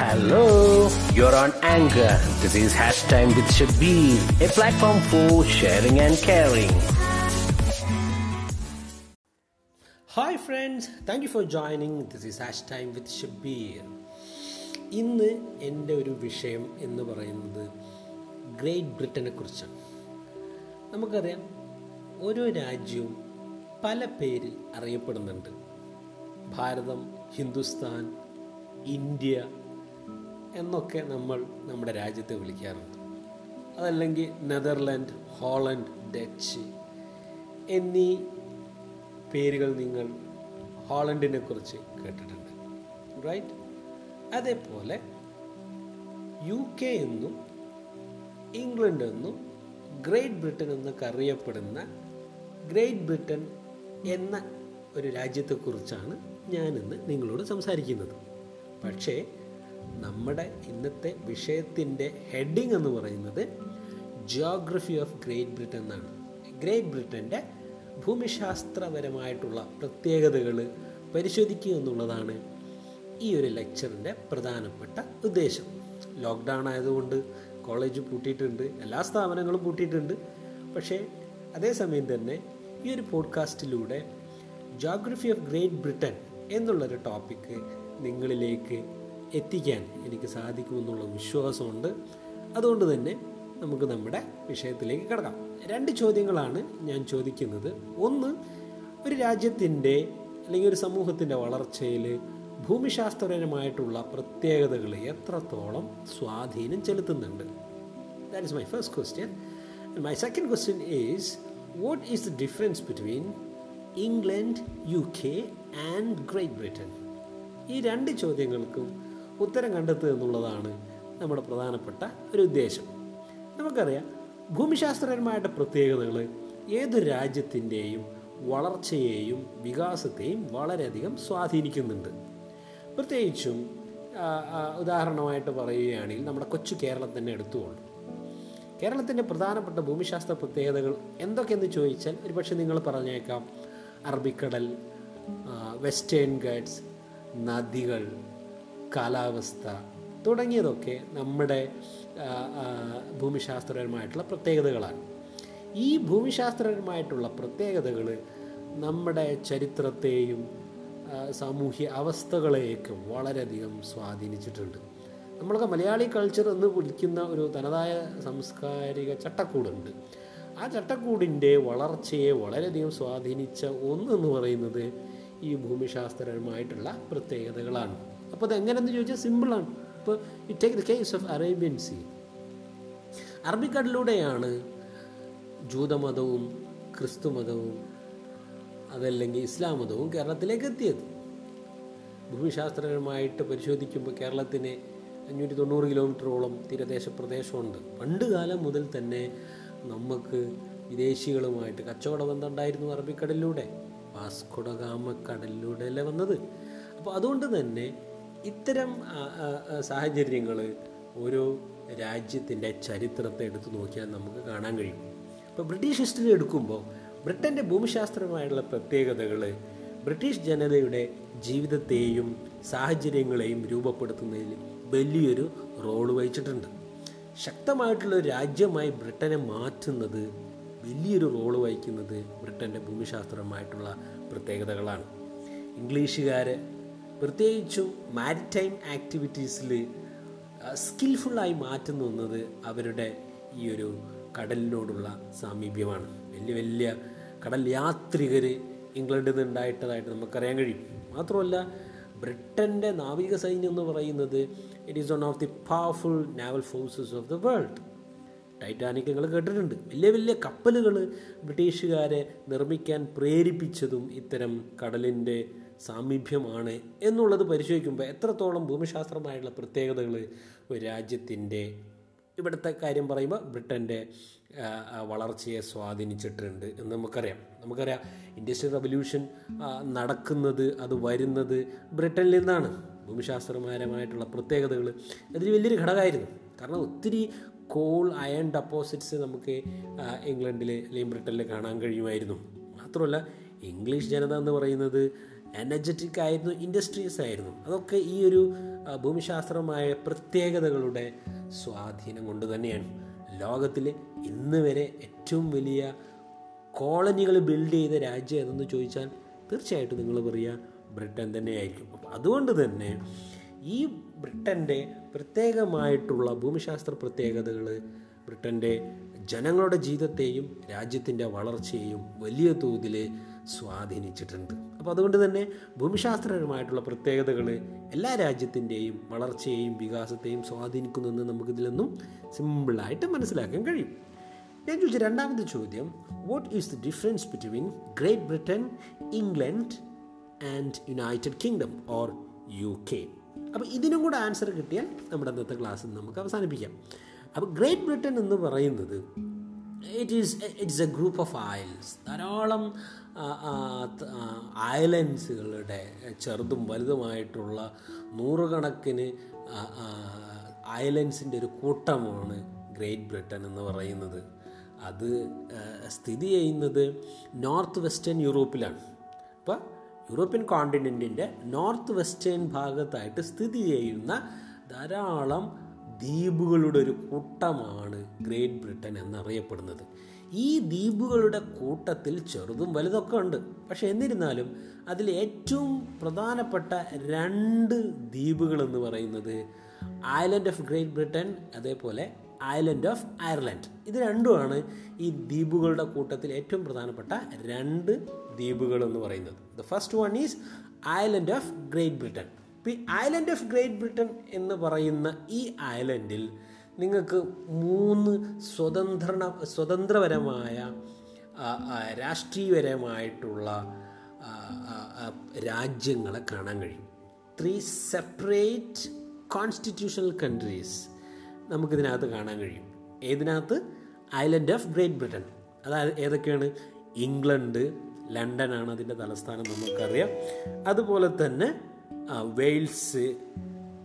Hello, you're on Anchor. This is Hash Time with Shabir, a platform for sharing and caring. Hi friends, thank you for joining. This is Hashtime with Shabir. ഇന്ന് എന്റെ ഒരു വിഷയം എന്ന് പറയുന്നത് great ബ്രിട്ടനെ കുറിച്ചാണ് നമുക്കറിയാം ഓരോ രാജ്യവും പല പേരിൽ അറിയപ്പെടുന്നുണ്ട് ഭാരതം ഹിന്ദുസ്ഥാൻ ഇന്ത്യ എന്നൊക്കെ നമ്മൾ നമ്മുടെ രാജ്യത്തെ വിളിക്കാറുണ്ട്. അതല്ലെങ്കിൽ നെതർലാൻഡ് ഹോളണ്ട് ഡച്ച് എന്നീ പേരുകൾ നിങ്ങൾ ഹോളണ്ടിനെ കുറിച്ച് കേട്ടിട്ടുണ്ട്. റൈറ്റ് അതേപോലെ യു കെ എന്നും ഇംഗ്ലണ്ട് എന്നും ഗ്രേറ്റ് ബ്രിട്ടൻ എന്നൊക്കെ അറിയപ്പെടുന്ന ഗ്രേറ്റ് ബ്രിട്ടൻ എന്ന ഒരു രാജ്യത്തെക്കുറിച്ചാണ് ഞാനിന്ന് നിങ്ങളോട് സംസാരിക്കുന്നത്. പക്ഷേ നമ്മുടെ ഇന്നത്തെ വിഷയത്തിന്റെ ഹെഡിങ് എന്ന് പറയുന്നത് ജിയോഗ്രഫി ഓഫ് ഗ്രേറ്റ് ബ്രിട്ടൻ എന്നാണ്. ഗ്രേറ്റ് ബ്രിട്ടന്റെ ഭൂമിശാസ്ത്രപരമായിട്ടുള്ള പ്രത്യേകതകൾ പരിശോധിക്കുക എന്നുള്ളതാണ് ഈ ഒരു ലെക്ചറിന്റെ പ്രധാനപ്പെട്ട ഉദ്ദേശം. ലോക്ക്ഡൗൺ ആയതുകൊണ്ട് കോളേജ് പൂട്ടിയിട്ടുണ്ട് എല്ലാ സ്ഥാപനങ്ങളും പൂട്ടിയിട്ടുണ്ട്. പക്ഷേ അതേസമയം തന്നെ ഈ ഒരു പോഡ്കാസ്റ്റിലൂടെ ജോഗ്രഫി ഓഫ് ഗ്രേറ്റ് ബ്രിട്ടൻ എന്നുള്ളൊരു ടോപ്പിക്ക് നിങ്ങളിലേക്ക് എത്തിക്കാൻ എനിക്ക് സാധിക്കുമെന്നുള്ള വിശ്വാസമുണ്ട്. അതുകൊണ്ട് തന്നെ നമുക്ക് നമ്മുടെ വിഷയത്തിലേക്ക് കിടക്കാം. രണ്ട് ചോദ്യങ്ങളാണ് ഞാൻ ചോദിക്കുന്നത്. ഒന്ന് ഒരു രാജ്യത്തിന്റെ അല്ലെങ്കിൽ ഒരു സമൂഹത്തിന്റെ വളർച്ചയിൽ ഭൂമിശാസ്ത്രപരമായിട്ടുള്ള പ്രത്യേകതകൾ എത്രത്തോളം സ്വാധീനം ചെലുത്തുന്നുണ്ട്? That is my first question my second question is what is the difference between England U K and Great Britain ഈ രണ്ട് ചോദ്യങ്ങൾക്കും ഉത്തരം കണ്ടെത്തുക എന്നുള്ളതാണ് നമ്മുടെ പ്രധാനപ്പെട്ട ഒരു ഉദ്ദേശം. നമുക്കറിയാം ഭൂമിശാസ്ത്രപരമായിട്ട് പ്രത്യേകതകൾ ഏതൊരു രാജ്യത്തിന്റെയും വളർച്ചയെയും വികാസത്തെയും വളരെയധികം സ്വാധീനിക്കുന്നുണ്ട്. പ്രത്യേകിച്ചും ഉദാഹരണമായിട്ട് പറയുകയാണെങ്കിൽ നമ്മുടെ കൊച്ചു കേരളം തന്നെ എടുത്തുകൊണ്ട് കേരളത്തിന്റെ പ്രധാനപ്പെട്ട ഭൂമിശാസ്ത്ര പ്രത്യേകതകൾ എന്തൊക്കെയെന്ന് ചോദിച്ചാൽ ഒരുപക്ഷെ നിങ്ങൾ പറഞ്ഞേക്കാം. അറബിക്കടൽ വെസ്റ്റേൺ ഗഡ്സ് നദികൾ കാലാവസ്ഥ തുടങ്ങിയതൊക്കെ നമ്മുടെ ഭൂമിശാസ്ത്രപരമായിട്ടുള്ള പ്രത്യേകതകളാണ്. ഈ ഭൂമിശാസ്ത്രപരമായിട്ടുള്ള പ്രത്യേകതകൾ നമ്മുടെ ചരിത്രത്തെയും സാമൂഹ്യ അവസ്ഥകളെയൊക്കെ വളരെയധികം സ്വാധീനിച്ചിട്ടുണ്ട്. നമ്മളൊക്കെ മലയാളി കൾച്ചർ എന്ന് വിളിക്കുന്ന ഒരു തനതായ സാംസ്കാരിക ചട്ടക്കൂടുണ്ട്. ആ ചട്ടക്കൂടിന്റെ വളർച്ചയെ വളരെയധികം സ്വാധീനിച്ച ഒന്നെന്ന് പറയുന്നത് ഈ ഭൂമിശാസ്ത്രപരമായിട്ടുള്ള പ്രത്യേകതകളാണ്. അപ്പോൾ അത് എങ്ങനെയെന്ന് ചോദിച്ചാൽ സിമ്പിളാണ്. ഇപ്പോൾ you take the case of Arabian sea അറബിക്കടലിലൂടെയാണ് ജൂതമതവും ക്രിസ്തുമതവും അതല്ലെങ്കിൽ ഇസ്ലാം മതവും കേരളത്തിലേക്ക് എത്തിയത്. ഭൂമിശാസ്ത്രപരമായിട്ട് പരിശോധിക്കുമ്പോൾ കേരളത്തിന് അഞ്ഞൂറ്റി തൊണ്ണൂറ് കിലോമീറ്ററോളം തീരദേശ പ്രദേശമുണ്ട് പണ്ട് കാലം മുതൽ തന്നെ നമുക്ക് വിദേശികളുമായിട്ട് കച്ചവട ബന്ധം ഉണ്ടായിരുന്നു അറബിക്കടലിലൂടെ വാസ്കോഡഗാമ കടലിലൂടെയല്ലേ വന്നത്. അപ്പോൾ അതുകൊണ്ട് തന്നെ ഇത്തരം സാഹചര്യങ്ങൾ ഓരോ രാജ്യത്തിന്റെ ചരിത്രത്തെ എടുത്തു നോക്കിയാൽ നമുക്ക് കാണാൻ കഴിയും. ഇപ്പോൾ ബ്രിട്ടീഷ് ഹിസ്റ്ററി എടുക്കുമ്പോൾ ബ്രിട്ടന്റെ ഭൂമിശാസ്ത്രമായുള്ള പ്രത്യേകതകൾ ബ്രിട്ടീഷ് ജനതയുടെ ജീവിതത്തെയും സാഹചര്യങ്ങളെയും രൂപപ്പെടുത്തുന്നതിൽ വലിയൊരു റോൾ വഹിച്ചിട്ടുണ്ട്. ശക്തമായിട്ടുള്ള രാജ്യമായി ബ്രിട്ടനെ മാറ്റുന്നത് വലിയൊരു റോൾ വഹിക്കുന്നത് ബ്രിട്ടന്റെ ഭൂമിശാസ്ത്രമായിട്ടുള്ള പ്രത്യേകതകളാണ്. ഇംഗ്ലീഷുകാർ പ്രത്യേകിച്ചും മാരിടൈം ആക്ടിവിറ്റീസിൽ സ്കിൽഫുള്ളായി മാറ്റുന്നത് അവരുടെ ഈ ഒരു കടലിനോടുള്ള സാമീപ്യമാണ്. വലിയ വലിയ കടൽ യാത്രികർ ഇംഗ്ലണ്ടിൽ നിന്ന് ഉണ്ടായിട്ടതായിട്ട് നമുക്കറിയാൻ കഴിയും. മാത്രമല്ല ബ്രിട്ടന്റെ നാവിക സൈന്യം എന്ന് പറയുന്നത് it is one of the powerful naval forces of the world Titanic നിങ്ങൾ കേട്ടിട്ടുണ്ട്. വലിയ വലിയ കപ്പലുകൾ ബ്രിട്ടീഷുകാരെ നിർമ്മിക്കാൻ പ്രേരിപ്പിച്ചതും ഇത്തരം കടലിന്റെ സാമീപ്യമാണ് എന്നുള്ളത് പരിശോധിക്കുമ്പോൾ എത്രത്തോളം ഭൂമിശാസ്ത്രമായിട്ടുള്ള പ്രത്യേകതകൾ ഒരു രാജ്യത്തിന്റെ ഇവിടുത്തെ കാര്യം പറയുമ്പോൾ ബ്രിട്ടന്റെ വളർച്ചയെ സ്വാധീനിച്ചിട്ടുണ്ട് എന്ന് നമുക്കറിയാം. നമുക്കറിയാം ഇൻഡസ്ട്രിയൽ റവല്യൂഷൻ നടക്കുന്നത് അത് വരുന്നത് ബ്രിട്ടനിൽ നിന്നാണ്. ഭൂമിശാസ്ത്രപരമായിട്ടുള്ള പ്രത്യേകതകൾ അതിൽ വലിയൊരു ഘടകമായിരുന്നു. കാരണം ഒത്തിരി കോൾ അയൺ ഡെപ്പോസിറ്റ്സ് നമുക്ക് ഇംഗ്ലണ്ടിൽ അല്ലെങ്കിൽ ബ്രിട്ടനിൽ കാണാൻ കഴിയുമായിരുന്നു. മാത്രമല്ല ഇംഗ്ലീഷ് ജനത എന്ന് പറയുന്നത് എനർജറ്റിക് ആയിരുന്നു ഇൻഡസ്ട്രീസ് ആയിരുന്നു അതൊക്കെ ഈ ഒരു ഭൂമിശാസ്ത്രമായ പ്രത്യേകതകളുടെ സ്വാധീനം കൊണ്ട് തന്നെയാണ്. ലോകത്തിൽ ഇന്ന് വരെ ഏറ്റവും വലിയ കോളനികൾ ബിൽഡ് ചെയ്ത രാജ്യം ഏതെന്ന് ചോദിച്ചാൽ തീർച്ചയായിട്ടും നിങ്ങൾ പറയുക ബ്രിട്ടൻ തന്നെയായിരിക്കും. അപ്പോൾ അതുകൊണ്ട് തന്നെ ഈ ബ്രിട്ടന്റെ പ്രത്യേകമായിട്ടുള്ള ഭൂമിശാസ്ത്ര പ്രത്യേകതകൾ ബ്രിട്ടന്റെ ജനങ്ങളുടെ ജീവിതത്തെയും രാജ്യത്തിന്റെ വളർച്ചയെയും വലിയ തോതിൽ സ്വാധീനിച്ചിട്ടുണ്ട്. അപ്പോൾ അതുകൊണ്ട് തന്നെ ഭൂമിശാസ്ത്രപരമായിട്ടുള്ള പ്രത്യേകതകൾ എല്ലാ രാജ്യത്തിന്റെയും വളർച്ചയെയും വികാസത്തെയും സ്വാധീനിക്കുന്നെന്ന് നമുക്കിതിൽ നിന്നും സിമ്പിളായിട്ട് മനസ്സിലാക്കാൻ കഴിയും. ഞാൻ ചോദിച്ച രണ്ടാമത്തെ ചോദ്യം what is the difference between Great Britain England and United Kingdom or U K അപ്പോൾ ഇതിനും കൂടെ ആൻസർ കിട്ടിയാൽ നമ്മുടെ അന്നത്തെ ക്ലാസ് നമുക്ക് അവസാനിപ്പിക്കാം. അപ്പോൾ ഗ്രേറ്റ് ബ്രിട്ടൻ എന്ന് പറയുന്നത് it is it's a group of isles ധാരാളം ഐലൻഡ്സുകളുടെ ചെറുതും വലുതുമായിട്ടുള്ള നൂറുകണക്കിന് ഐലൻഡ്സിന്റെ ഒരു കൂട്ടമാണ് ഗ്രേറ്റ് ബ്രിട്ടൻ എന്ന് പറയുന്നത്. അത് സ്ഥിതി ചെയ്യുന്നത് നോർത്ത് വെസ്റ്റേൺ യൂറോപ്പിലാണ് അപ്പോൾ യൂറോപ്യൻ കോണ്ടിനെന്റിന്റെ നോർത്ത് വെസ്റ്റേൺ ഭാഗത്തായിട്ട് സ്ഥിതി ചെയ്യുന്ന ധാരാളം ദ്വീപുകളുടെ ഒരു കൂട്ടമാണ് ഗ്രേറ്റ് ബ്രിട്ടൻ എന്നറിയപ്പെടുന്നത്. ഈ ദ്വീപുകളുടെ കൂട്ടത്തിൽ ചെറുതും വലുതൊക്കെ ഉണ്ട്. പക്ഷെ എന്നിരുന്നാലും അതിൽ ഏറ്റവും പ്രധാനപ്പെട്ട രണ്ട് ദ്വീപുകൾ എന്ന് പറയുന്നത് ഐലൻഡ് ഓഫ് ഗ്രേറ്റ് ബ്രിട്ടൻ അതേപോലെ ഐലൻഡ് ഓഫ് അയർലൻഡ് ഇത് രണ്ടുമാണ് ഈ ദ്വീപുകളുടെ കൂട്ടത്തിൽ ഏറ്റവും പ്രധാനപ്പെട്ട രണ്ട് ദ്വീപുകൾ എന്ന് പറയുന്നത്. The first one is island of Great Britain ഇപ്പോൾ ഈ ഐലൻഡ് ഓഫ് ഗ്രേറ്റ് ബ്രിട്ടൻ എന്ന് പറയുന്ന ഈ ഐലൻഡിൽ നിങ്ങൾക്ക് മൂന്ന് സ്വതന്ത്ര സ്വതന്ത്രപരമായ രാഷ്ട്രീയപരമായിട്ടുള്ള രാജ്യങ്ങളെ കാണാൻ കഴിയും. ത്രീ സെപ്പറേറ്റ് കോൺസ്റ്റിറ്റ്യൂഷണൽ കൺട്രീസ് നമുക്കിതിനകത്ത് കാണാൻ കഴിയും. ഏതിനകത്ത്? ഐലൻഡ് ഓഫ് ഗ്രേറ്റ് ബ്രിട്ടൻ അതായത് ഏതൊക്കെയാണ്? ഇംഗ്ലണ്ട് ലണ്ടനാണ് അതിന്റെ തലസ്ഥാനം നമുക്കറിയാം. അതുപോലെ തന്നെ വെയിൽസ്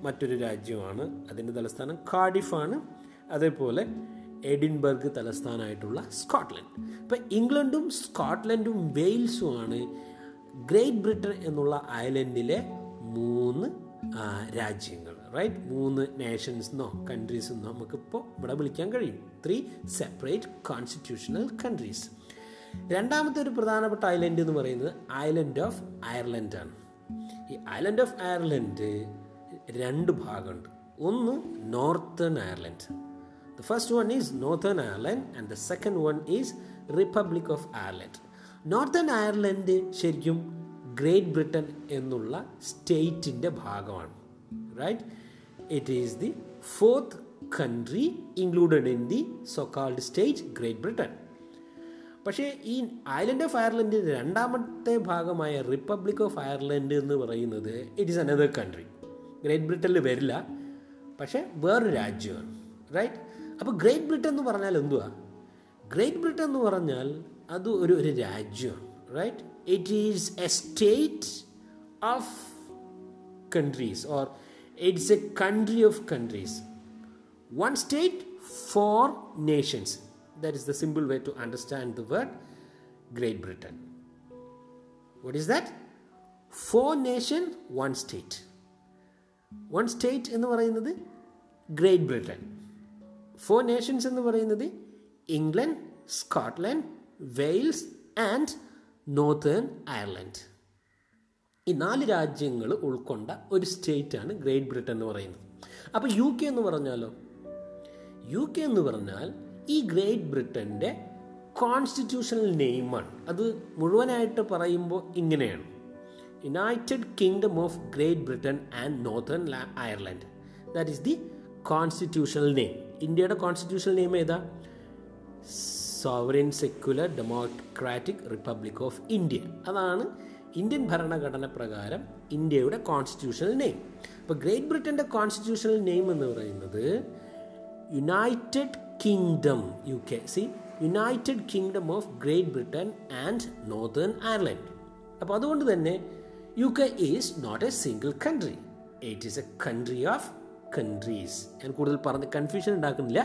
മറ്റൊരു രാജ്യമാണ്. അതിന്റെ തലസ്ഥാനം കാർഡിഫാണ്. അതേപോലെ എഡിൻബർഗ് തലസ്ഥാനമായിട്ടുള്ള സ്കോട്ട്ലൻഡ്. ഇപ്പം ഇംഗ്ലണ്ടും സ്കോട്ട്ലൻഡും വെയിൽസുമാണ് ഗ്രേറ്റ് ബ്രിട്ടൻ എന്നുള്ള അയലൻഡിലെ മൂന്ന് രാജ്യങ്ങൾ. റൈറ്റ് മൂന്ന് നേഷൻസ് എന്നോ കൺട്രീസ് എന്നോ നമുക്കിപ്പോൾ ഇവിടെ വിളിക്കാൻ കഴിയും. ത്രീ സെപ്പറേറ്റ് കോൺസ്റ്റിറ്റ്യൂഷണൽ കൺട്രീസ് രണ്ടാമത്തെ ഒരു പ്രധാനപ്പെട്ട ഐലൻഡ് എന്ന് പറയുന്നത് ഐലൻഡ് ഓഫ് അയർലൻഡാണ് ഈ ഐലൻഡ് ഓഫ് അയർലൻഡ് രണ്ട് ഭാഗമുണ്ട്. ഒന്ന് Northern Ireland the first one is Northern Ireland and the second one is Republic of Ireland Northern Ireland ശരിക്കും ഗ്രേറ്റ് ബ്രിട്ടൻ എന്നുള്ള സ്റ്റേറ്റിന്റെ ഭാഗമാണ്. Right it is the fourth country included in the so called called state Great Britain പക്ഷേ ഈ island of Ireland രണ്ടാമത്തെ ഭാഗമായ republic of Ireland എന്ന് പറയുന്നത് it is another country Great ബ്രിട്ടനിൽ വരില്ല. പക്ഷേ വേറൊരു രാജ്യമാണ്. റൈറ്റ് അപ്പോൾ ഗ്രേറ്റ് ബ്രിട്ടൻ എന്ന് പറഞ്ഞാൽ എന്തുവാ? ഗ്രേറ്റ് ബ്രിട്ടൻ എന്ന് പറഞ്ഞാൽ അത് ഒരു ഒരു രാജ്യമാണ്. Right it is a state of countries or it's a country of countries one state four nations. That is the simple way to understand the word great britain. What is that? Four nation one state one state എന്ന് പറയുന്നത് Great Britain four nations എന്ന് പറയുന്നത് England Scotland Wales and Northern Ireland ഈ നാല് രാജ്യങ്ങൾ ഉൾക്കൊണ്ട ഒരു സ്റ്റേറ്റാണ് great Britain എന്ന് പറയുന്നത്. അപ്പോൾ യു കെ എന്ന് പറഞ്ഞാലോ? യു കെ എന്ന് പറഞ്ഞാൽ ഈ ഗ്രേറ്റ് ബ്രിട്ടന്റെ കോൺസ്റ്റിറ്റ്യൂഷണൽ നെയിമാണ് അത് മുഴുവനായിട്ട് പറയുമ്പോൾ ഇങ്ങനെയാണ്. United Kingdom of Great Britain and Northern Ireland. That is the constitutional name ഇന്ത്യയുടെ കോൺസ്റ്റിറ്റ്യൂഷണൽ നെയിം ഏതാ? Sovereign Secular Democratic Republic of India. അതാണ് ഇന്ത്യൻ ഭരണഘടന പ്രകാരം ഇന്ത്യയുടെ കോൺസ്റ്റിറ്റ്യൂഷണൽ നെയിം അപ്പോൾ ഗ്രേറ്റ് ബ്രിട്ടന്റെ കോൺസ്റ്റിറ്റ്യൂഷണൽ നെയിം എന്ന് പറയുന്നത് United Kingdom U K see United Kingdom of Great Britain and Northern Ireland അപ്പോൾ അതുകൊണ്ട് തന്നെ U K is not a single country it is a country of countries ഞാൻ കൂടുതൽ പറഞ്ഞ് കൺഫ്യൂഷൻ ഉണ്ടാക്കുന്നില്ല.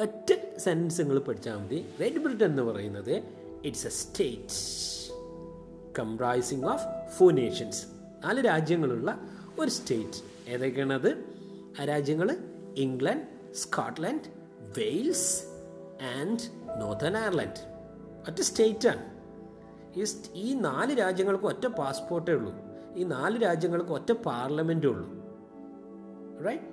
ഒറ്റ സെന്റൻസ് നിങ്ങൾ പഠിച്ചാൽ മതി. ഗ്രേറ്റ് ബ്രിട്ടൻ എന്ന് പറയുന്നത് it's a state comprising of four nations നാല് രാജ്യങ്ങളുള്ള ഒരു സ്റ്റേറ്റ് ഏതൊക്കെയാണത്? ആ രാജ്യങ്ങൾ England Scotland Wales and Northern Ireland ഒറ്റ സ്റ്റേറ്റാണ് ഈ ഈ നാല് രാജ്യങ്ങൾക്കും ഒറ്റ പാസ്പോർട്ടേ ഉള്ളൂ. ഈ നാല് രാജ്യങ്ങൾക്കും ഒറ്റ പാർലമെന്റേ ഉള്ളൂ. റൈറ്റ്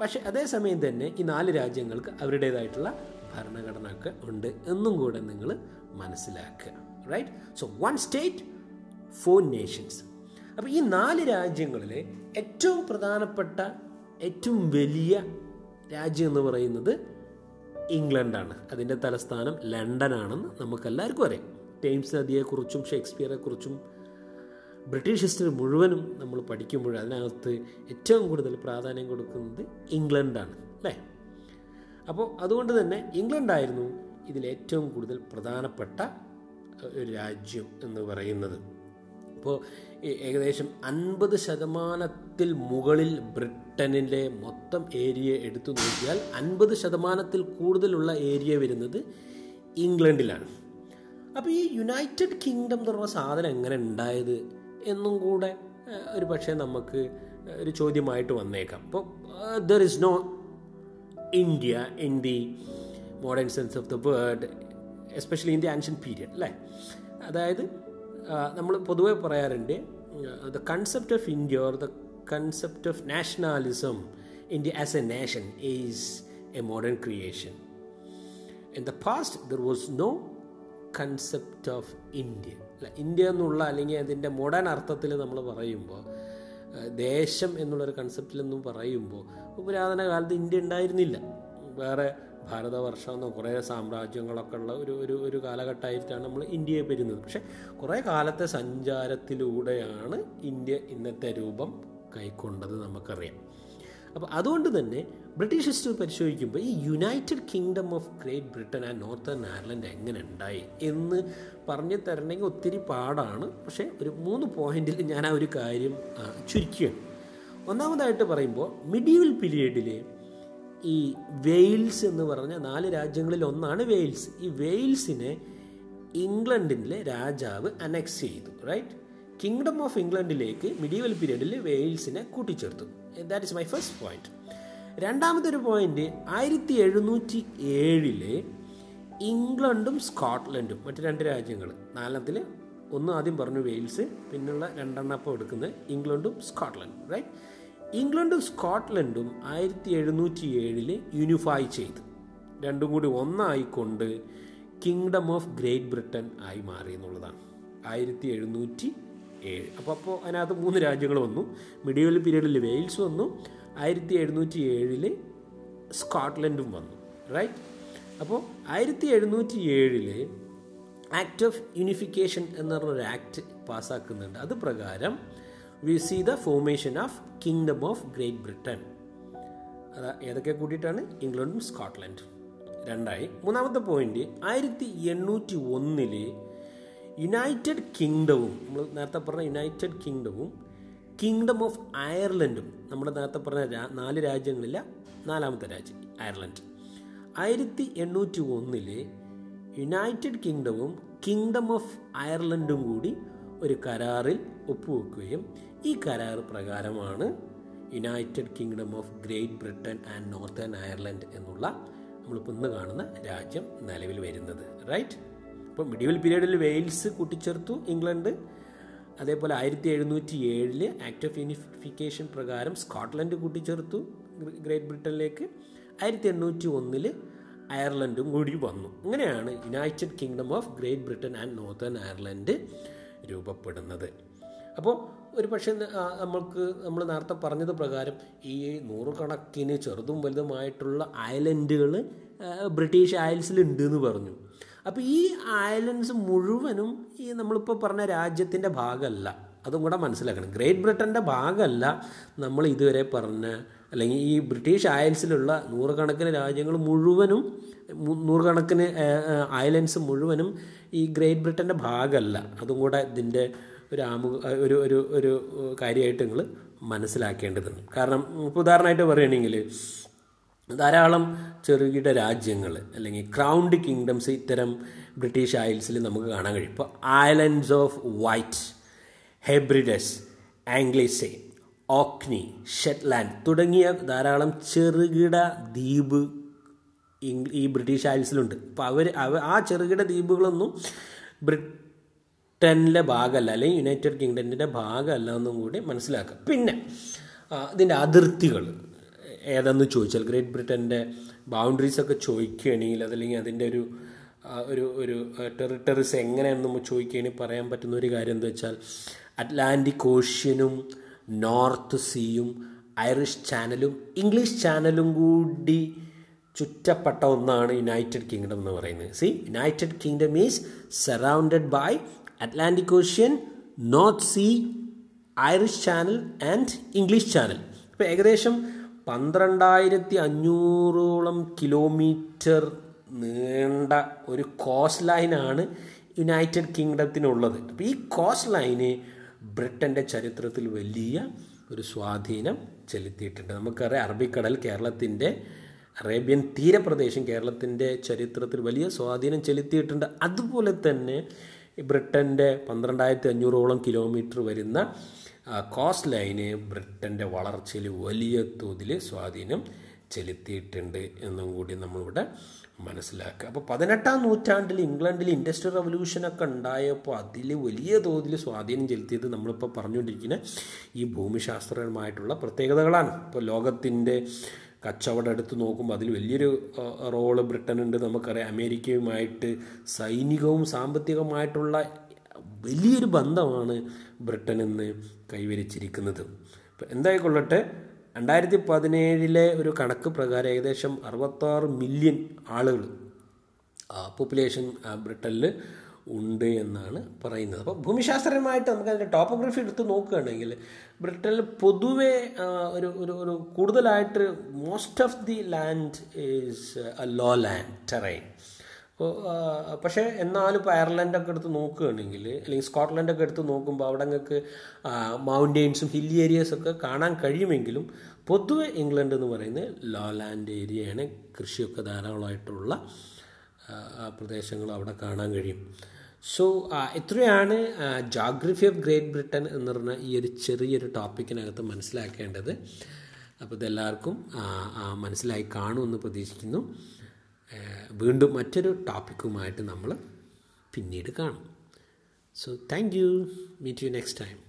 പക്ഷെ അതേസമയം തന്നെ ഈ നാല് രാജ്യങ്ങൾക്ക് അവരുടേതായിട്ടുള്ള ഭരണഘടന ഒക്കെ ഉണ്ട് എന്നും കൂടെ നിങ്ങൾ മനസ്സിലാക്കുക. Right so one state four nations അപ്പോൾ ഈ നാല് രാജ്യങ്ങളിലെ ഏറ്റവും പ്രധാനപ്പെട്ട ഏറ്റവും വലിയ രാജ്യം എന്ന് പറയുന്നത് ഇംഗ്ലണ്ടാണ്. അതിന്റെ തലസ്ഥാനം ലണ്ടനാണെന്ന് നമുക്കെല്ലാവർക്കും അറിയാം. ടൈംസ് നദിയെക്കുറിച്ചും ഷേക്സ്പിയറെക്കുറിച്ചും ബ്രിട്ടീഷ് ഹിസ്റ്ററി മുഴുവനും നമ്മൾ പഠിക്കുമ്പോൾ അതിനകത്ത് ഏറ്റവും കൂടുതൽ പ്രാധാന്യം കൊടുക്കുന്നത് ഇംഗ്ലണ്ടാണ് അല്ലേ? അപ്പോൾ അതുകൊണ്ട് തന്നെ ഇംഗ്ലണ്ടായിരുന്നു ഇതിൽ ഏറ്റവും കൂടുതൽ പ്രധാനപ്പെട്ട ഒരു രാജ്യം എന്ന് പറയുന്നത്. അപ്പോൾ ഏ- ഏകദേശം അൻപത് ശതമാനത്തിൽ മുകളിൽ ബ്രിട്ടനിലെ മൊത്തം ഏരിയ എടുത്തു നോക്കിയാൽ അൻപത് ശതമാനത്തിൽ കൂടുതലുള്ള ഏരിയ വരുന്നത് ഇംഗ്ലണ്ടിലാണ്. അപ്പോൾ ഈ യുണൈറ്റഡ് കിങ്ഡം എന്ന് സാധനം എങ്ങനെ ഉണ്ടായത് എന്നും കൂടെ ഒരു പക്ഷേ നമുക്ക് ഒരു ചോദ്യമായിട്ട് വന്നേക്കാം. അപ്പോൾ there is no India in the modern sense of the word especially in the ancient period അല്ലേ? അതായത് നമ്മൾ പൊതുവെ പറയാറുണ്ട് the concept of India or the concept of nationalism India as a nation is a modern creation in the past there was no concept of India അല്ല India എന്നുള്ള അല്ലെങ്കിൽ അതിന്റെ modern അർത്ഥത്തിൽ നമ്മൾ പറയുമ്പോൾ ദേശം എന്നുള്ളൊരു കൺസെപ്റ്റിലൊന്നും പറയുമ്പോൾ പുരാതന കാലത്ത് ഇന്ത്യ ഉണ്ടായിരുന്നില്ല. വേറെ ഭാരതവർഷം എന്നോ കുറേ സാമ്രാജ്യങ്ങളൊക്കെ ഉള്ള ഒരു ഒരു ഒരു കാലഘട്ടമായിട്ടാണ് നമ്മൾ ഇന്ത്യയെ പെരുന്നത്. പക്ഷേ കുറേ കാലത്തെ സഞ്ചാരത്തിലൂടെയാണ് ഇന്ത്യ ഇന്നത്തെ രൂപം കൈക്കൊണ്ടത് നമുക്കറിയാം. അപ്പോൾ അതുകൊണ്ട് തന്നെ ബ്രിട്ടീഷ് ഹിസ്റ്ററി പരിശോധിക്കുമ്പോൾ ഈ United Kingdom of Great Britain and Northern Ireland എങ്ങനെ ഉണ്ടായി എന്ന് പറഞ്ഞു തരണമെങ്കിൽ ഒത്തിരി പാടാണ്. പക്ഷേ ഒരു മൂന്ന് പോയിന്റിൽ ഞാൻ ആ ഒരു കാര്യം ചുരുക്കുകയാണ് ഒന്നാമതായിട്ട് പറയുമ്പോൾ മിഡീവൽ പീരീഡിലെ ഈ വെയിൽസ് എന്ന് പറഞ്ഞ നാല് രാജ്യങ്ങളിൽ ഒന്നാണ് വെയിൽസ്. ഈ വെയിൽസിനെ ഇംഗ്ലണ്ടിലെ രാജാവ് അനക്സ് ചെയ്തു റൈറ്റ് കിങ്ഡം ഓഫ് ഇംഗ്ലണ്ടിലേക്ക് മിഡീവൽ പീരീഡിൽ വെയിൽസിനെ കൂട്ടിച്ചേർത്തു. That is my first point രണ്ടാമത്തെ ഒരു പോയിന്റ് ആയിരത്തി എഴുന്നൂറ്റി ഏഴിൽ ഇംഗ്ലണ്ടും സ്കോട്ട്ലൻഡും മറ്റ് രണ്ട് രാജ്യങ്ങൾ നാലെണ്ണത്തിൽ ഒന്ന് ആദ്യം പറഞ്ഞു വെയിൽസ് പിന്നുള്ള രണ്ടെണ്ണപ്പം എടുക്കുന്നത് ഇംഗ്ലണ്ടും സ്കോട്ട്ലൻഡും റൈറ്റ് ഇംഗ്ലണ്ടും സ്കോട്ട്ലൻഡും ആയിരത്തി എഴുന്നൂറ്റി ഏഴിൽ യൂണിഫൈ ചെയ്തു. രണ്ടും കൂടി ഒന്നായിക്കൊണ്ട് കിങ്ഡം ഓഫ് ഗ്രേറ്റ് ബ്രിട്ടൻ ആയി മാറി എന്നുള്ളതാണ്. ആയിരത്തി എഴുന്നൂറ്റി ഏഴ് അപ്പോൾ അപ്പോൾ അതിനകത്ത് മൂന്ന് രാജ്യങ്ങൾ വന്നു. മിഡീവൽ പീരീഡിൽ വെയിൽസ് വന്നു. ആയിരത്തി എഴുന്നൂറ്റി ഏഴിൽ സ്കോട്ട്ലൻഡും വന്നു. റൈറ്റ് അപ്പോൾ ആയിരത്തി എഴുന്നൂറ്റി ഏഴിൽ ആക്ട് ഓഫ് യൂണിഫിക്കേഷൻ എന്ന് പറഞ്ഞൊരു ആക്ട് പാസ്സാക്കുന്നുണ്ട് അത് പ്രകാരം we see the formation of Kingdom of Great Britain അത് ഏതൊക്കെ കൂട്ടിയിട്ടാണ്? ഇംഗ്ലണ്ടും സ്കോട്ട്ലൻഡും രണ്ടായി. മൂന്നാമത്തെ പോയിന്റ് ആയിരത്തി എണ്ണൂറ്റി ഒന്നിൽ യുണൈറ്റഡ് കിങ്ഡവും നമ്മൾ നേരത്തെ പറഞ്ഞ യുണൈറ്റഡ് കിങ്ഡവും കിങ്ഡം ഓഫ് അയർലൻഡും നമ്മുടെ നേരത്തെ പറഞ്ഞ നാല് രാജ്യങ്ങളില്ല നാലാമത്തെ രാജ്യം അയർലൻഡ് ആയിരത്തി എണ്ണൂറ്റി ഒന്നിൽ യുണൈറ്റഡ് കിങ്ഡവും കിങ്ഡം ഓഫ് അയർലൻഡും കൂടി ഒരു കരാറിൽ ഒപ്പുവെക്കുകയും ഈ കരാർ പ്രകാരമാണ് United Kingdom of Great Britain and Northern Ireland എന്നുള്ള നമ്മൾ ഇന്ന് കാണുന്ന രാജ്യം നിലവിൽ വരുന്നത് റൈറ്റ് അപ്പോൾ മിഡിവൽ പീരീഡിൽ വെയിൽസ് കൂട്ടിച്ചേർത്തു ഇംഗ്ലണ്ട്. അതേപോലെ ആയിരത്തി എഴുന്നൂറ്റി ഏഴിൽ ആക്ട് ഓഫ് യൂണിഫിക്കേഷൻ പ്രകാരം സ്കോട്ട്ലൻഡ് കൂട്ടിച്ചേർത്തു ഗ്ര- ഗ്രേറ്റ് ബ്രിട്ടനിലേക്ക് ആയിരത്തി എണ്ണൂറ്റി ഒന്നിൽ അയർലൻഡും കൂടി വന്നു. ഇങ്ങനെയാണ് United Kingdom of Great Britain and Northern Ireland രൂപപ്പെടുന്നത്. അപ്പോൾ ഒരു പക്ഷേ നമ്മൾക്ക് നമ്മൾ നേരത്തെ പറഞ്ഞത് പ്രകാരം ഈ നൂറുകണക്കിന് ചെറുതും വലുതുമായിട്ടുള്ള ഐലൻഡുകൾ ബ്രിട്ടീഷ് ഐൽസിലുണ്ട് എന്ന് പറഞ്ഞു. അപ്പോൾ ഈ ഐലൻഡ്സ് മുഴുവനും ഈ നമ്മളിപ്പോൾ പറഞ്ഞ രാജ്യത്തിന്റെ ഭാഗമല്ല. അതും കൂടെ മനസ്സിലാക്കണം. ഗ്രേറ്റ് ബ്രിട്ടന്റെ ഭാഗമല്ല നമ്മൾ ഇതുവരെ പറഞ്ഞ അല്ലെങ്കിൽ ഈ ബ്രിട്ടീഷ് അയൽസിലുള്ള നൂറുകണക്കിന് രാജ്യങ്ങൾ മുഴുവനും നൂറുകണക്കിന് അയലൻസ് മുഴുവനും ഈ ഗ്രേറ്റ് ബ്രിട്ടന്റെ ഭാഗമല്ല. അതും കൂടെ ഇതിന്റെ ഒരു ആമുഖ ഒരു ഒരു ഒരു കാര്യമായിട്ട് നിങ്ങൾ മനസ്സിലാക്കേണ്ടതുണ്ട്. കാരണം ഇപ്പോൾ ഉദാഹരണമായിട്ട് പറയുകയാണെങ്കിൽ ധാരാളം ചെറുകിട രാജ്യങ്ങൾ അല്ലെങ്കിൽ ക്രൗണ്ട് കിങ്ഡംസ് ഇത്തരം ബ്രിട്ടീഷ് അയൽസിൽ നമുക്ക് കാണാൻ കഴിയും. ഇപ്പോൾ islands of Wight Hebrides Anglesey Orkney Shetland തുടങ്ങിയ ധാരാളം ചെറുകിട ദ്വീപ് ഈ ബ്രിട്ടീഷ് ഐൽസിലുണ്ട് അപ്പോൾ അവർ അവ ആ ചെറുകിട ദ്വീപുകളൊന്നും ബ്രിട്ടനിലെ ഭാഗമല്ല അല്ലെങ്കിൽ യുണൈറ്റഡ് കിങ്ഡത്തിന്റെ ഭാഗമല്ല എന്നും കൂടി മനസ്സിലാക്കുക പിന്നെ ഇതിന്റെ അതിർത്തികൾ ഏതെന്ന് ചോദിച്ചാൽ ഗ്രേറ്റ് ബ്രിട്ടന്റെ ബൗണ്ടറീസ് ഒക്കെ ചോദിക്കുകയാണെങ്കിൽ അതല്ലെങ്കിൽ അതിന്റെ ഒരു ഒരു ഒരു ടെറിട്ടറീസ് എങ്ങനെയാണെന്ന് ചോദിക്കുകയാണെങ്കിൽ പറയാൻ പറ്റുന്ന ഒരു കാര്യം എന്താ വെച്ചാൽ അറ്റ്ലാന്റിക് ഓഷ്യനും നോർത്ത് സീയും ഐറിഷ് ചാനലും ഇംഗ്ലീഷ് ചാനലും കൂടി ചുറ്റപ്പെട്ട ഒന്നാണ് യുണൈറ്റഡ് കിങ്ഡം എന്ന് പറയുന്നത്. See United Kingdom is surrounded by Atlantic Ocean North Sea Irish Channel and English Channel ഇപ്പോൾ ഏകദേശം പന്ത്രണ്ടായിരത്തി അഞ്ഞൂറോളം കിലോമീറ്റർ നീണ്ട ഒരു കോസ്റ്റ് ലൈനാണ് യുണൈറ്റഡ് കിങ്ഡത്തിനുള്ളത്. അപ്പോൾ ഈ കോസ്റ്റ് ലൈന് ബ്രിട്ടന്റെ ചരിത്രത്തിൽ വലിയ ഒരു സ്വാധീനം ചെലുത്തിയിട്ടുണ്ട്. നമുക്കറിയാം അറബിക്കടൽ കേരളത്തിന്റെ അറേബ്യൻ തീരപ്രദേശം കേരളത്തിന്റെ ചരിത്രത്തിൽ വലിയ സ്വാധീനം ചെലുത്തിയിട്ടുണ്ട്. അതുപോലെ തന്നെ ബ്രിട്ടന്റെ പന്ത്രണ്ടായിരത്തി അഞ്ഞൂറോളം കിലോമീറ്റർ വരുന്ന കോസ്റ്റ് ലൈന് ബ്രിട്ടന്റെ വളർച്ചയിൽ വലിയ തോതിൽ സ്വാധീനം ചെലുത്തിയിട്ടുണ്ട് എന്നും കൂടി നമ്മളിവിടെ മനസ്സിലാക്കുക. അപ്പോൾ പതിനെട്ടാം നൂറ്റാണ്ടിൽ ഇംഗ്ലണ്ടിൽ ഇൻഡസ്ട്രിയൽ റവല്യൂഷനൊക്കെ ഉണ്ടായപ്പോൾ അതിൽ വലിയ തോതിൽ സ്വാധീനം ചെലുത്തിയത് നമ്മളിപ്പോൾ പറഞ്ഞുകൊണ്ടിരിക്കുന്ന ഈ ഭൂമിശാസ്ത്രപരമായിട്ടുള്ള പ്രത്യേകതകളാണ്. ഇപ്പോൾ ലോകത്തിന്റെ കച്ചവടം എടുത്ത് നോക്കുമ്പോൾ അതിൽ വലിയൊരു റോൾ ബ്രിട്ടനുണ്ട് നമുക്കറിയാം. അമേരിക്കയുമായിട്ട് സൈനികവും സാമ്പത്തികവുമായിട്ടുള്ള വലിയൊരു ബന്ധമാണ് ബ്രിട്ടൻ ഇന്ന് കൈവരിച്ചിരിക്കുന്നത്. എന്തായിക്കൊള്ളട്ടെ? രണ്ടായിരത്തി പതിനേഴിലെ ഒരു കണക്ക് പ്രകാരം ഏകദേശം അറുപത്താറ് മില്യൺ ആളുകൾ പോപ്പുലേഷൻ ബ്രിട്ടനിൽ ഉണ്ട് എന്നാണ് പറയുന്നത്. അപ്പോൾ ഭൂമിശാസ്ത്രപരമായിട്ട് നമുക്ക് അതിന്റെ ടോപ്പോഗ്രഫി എടുത്ത് നോക്കുകയാണെങ്കിൽ ബ്രിട്ടനിൽ പൊതുവെ ഒരു ഒരു ഒരു കൂടുതലായിട്ട് most of the land is a low land terrain പക്ഷേ എന്നാലും ഇപ്പോൾ അയർലൻഡൊക്കെ എടുത്ത് നോക്കുകയാണെങ്കിൽ അല്ലെങ്കിൽ സ്കോട്ട്ലൻഡൊക്കെ എടുത്ത് നോക്കുമ്പോൾ അവിടെ നിങ്ങൾക്ക് മൗണ്ടെയിൻസും ഹില്ലി ഏരിയസൊക്കെ കാണാൻ കഴിയുമെങ്കിലും പൊതുവെ ഇംഗ്ലണ്ട് എന്ന് പറയുന്നത് ലോ ലാൻഡ് ഏരിയയാണ്. കൃഷിയൊക്കെ ധാരാളമായിട്ടുള്ള പ്രദേശങ്ങൾ അവിടെ കാണാൻ കഴിയും. സോ ഇത്രയാണ് ജോഗ്രഫി ഓഫ് ഗ്രേറ്റ് ബ്രിട്ടൻ എന്ന് പറഞ്ഞ ഈ ഒരു ചെറിയൊരു ടോപ്പിക്കിനകത്ത് മനസ്സിലാക്കേണ്ടത്. അപ്പോൾ ഇതെല്ലാവർക്കും മനസ്സിലായി കാണുമെന്ന് പ്രതീക്ഷിക്കുന്നു. വീണ്ടും മറ്റൊരു ടോപ്പിക്കുമായിട്ട് നമ്മൾ പിന്നീട് കാണും. So thank you meet you next time